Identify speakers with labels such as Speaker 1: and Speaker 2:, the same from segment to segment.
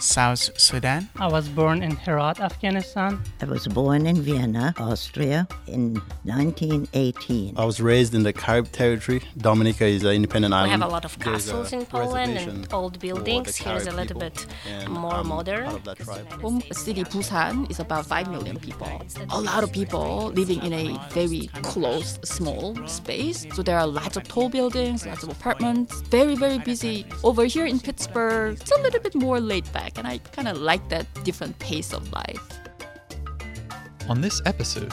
Speaker 1: South Sudan.
Speaker 2: I was born in Herat, Afghanistan.
Speaker 3: I was born in Vienna, Austria in 1918.
Speaker 4: I was raised in the Carib territory. Dominica is an independent
Speaker 5: We
Speaker 4: island.
Speaker 5: We have a lot of castles in Poland and old buildings. Here is a little bit
Speaker 4: and
Speaker 5: more
Speaker 4: I'm
Speaker 5: modern.
Speaker 4: part of that.
Speaker 6: Home city Busan is about 5 million people. A lot of people living in a very close, small space. So there are lots of tall buildings, lots of apartments, very, very busy. Over here in Pittsburgh, it's a little bit more laid back, and I kind of like that different pace of life.
Speaker 7: On this episode,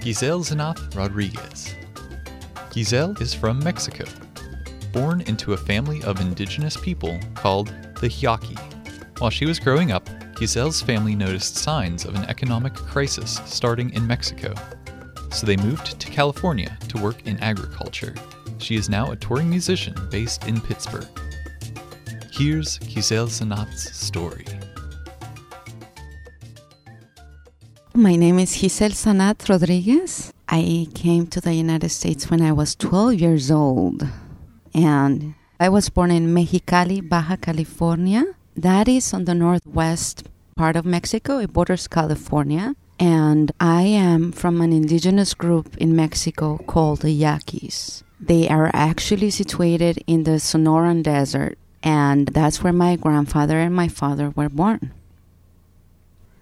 Speaker 7: Gizelxanath Rodriguez. Giselle is from Mexico, born into a family of indigenous people called the Yaqui. While she was growing up, Giselle's family noticed signs of an economic crisis starting in Mexico, so they moved to California to work in agriculture. She is now a touring musician based in Pittsburgh. Here's Gizelxanath's story.
Speaker 8: My name is Gizelxanath Rodriguez. I came to the United States when I was 12 years old. And I was born in Mexicali, Baja California. That is on the northwest part of Mexico. It borders California. And I am from an indigenous group in Mexico called the Yaquis. They are actually situated in the Sonoran Desert. And that's where my grandfather and my father were born.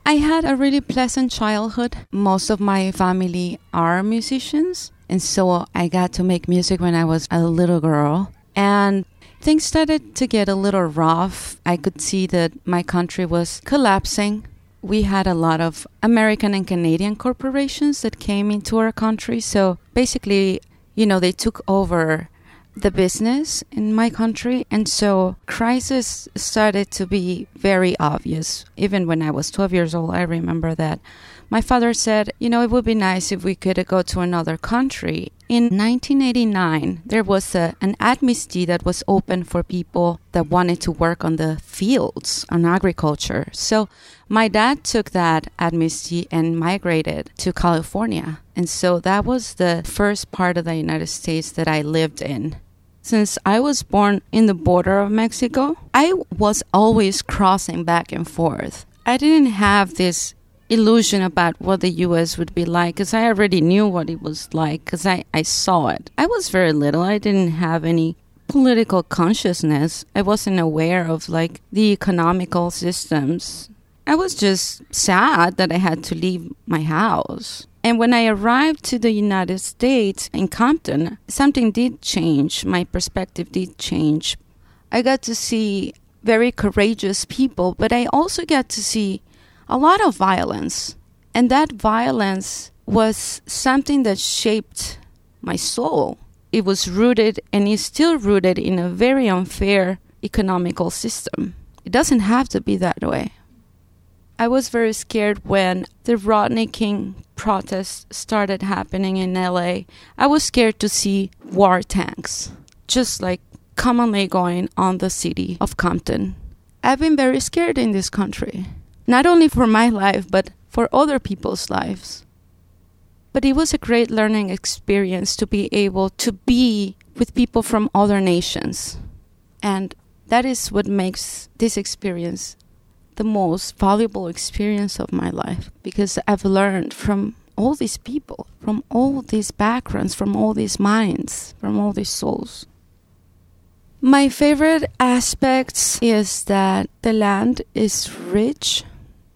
Speaker 8: I had a really pleasant childhood. Most of my family are musicians, and so I got to make music when I was a little girl. And things started to get a little rough. I could see that my country was collapsing. We had a lot of American and Canadian corporations that came into our country. So basically, you know, they took over the business in my country and so crisis started to be very obvious. Even when i was 12 years old i remember that. My father said you know it would be nice if we could go to another country. In 1989 there was a, an amnesty that was open for people that wanted to work on the fields on agriculture. So my dad took that amnesty and migrated to california and so that was the first part of the united states that i lived in since I was born in the border of Mexico, I was always crossing back and forth. I didn't have this illusion about what the US would be like because I already knew what it was like because I, I saw it. I was very little, I didn't have any political consciousness. I wasn't aware of like the economical systems. I was just sad that I had to leave my house. And when I arrived to the United States in Compton, something did change. My perspective did change. I got to see very courageous people, but I also got to see a lot of violence. And that violence was something that shaped my soul. It was rooted and is still rooted in a very unfair economical system. It doesn't have to be that way. I was very scared when the Rodney King protests started happening in LA. I was scared to see war tanks, just like commonly going on the city of Compton. I've been very scared in this country, not only for my life, but for other people's lives. But it was a great learning experience to be able to be with people from other nations. And that is what makes this experience the most valuable experience of my life because I've learned from all these people, from all these backgrounds, from all these minds, from all these souls. My favorite aspects is that the land is rich.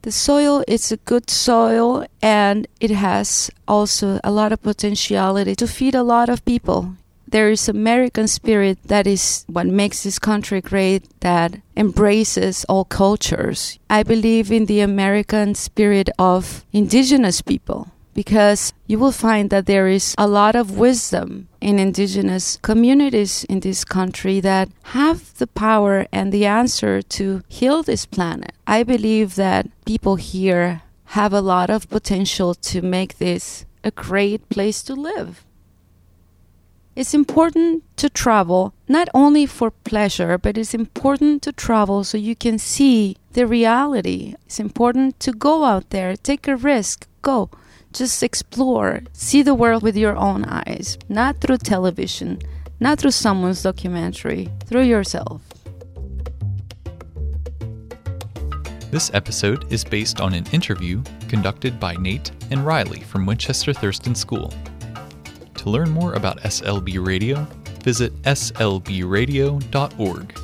Speaker 8: The soil is a good soil and it has also a lot of potentiality to feed a lot of people there is American spirit that is what makes this country great that embraces all cultures. I believe in the American spirit of indigenous people because you will find that there is a lot of wisdom in indigenous communities in this country that have the power and the answer to heal this planet. I believe that people here have a lot of potential to make this a great place to live. It's important to travel not only for pleasure, but it's important to travel so you can see the reality. It's important to go out there, take a risk, go, Just explore, see the world with your own eyes, not through television, not through someone's documentary, through yourself.
Speaker 7: This episode is based on an interview conducted by Nate and Riley from Winchester Thurston School. To learn more about SLB Radio, visit slbradio.org.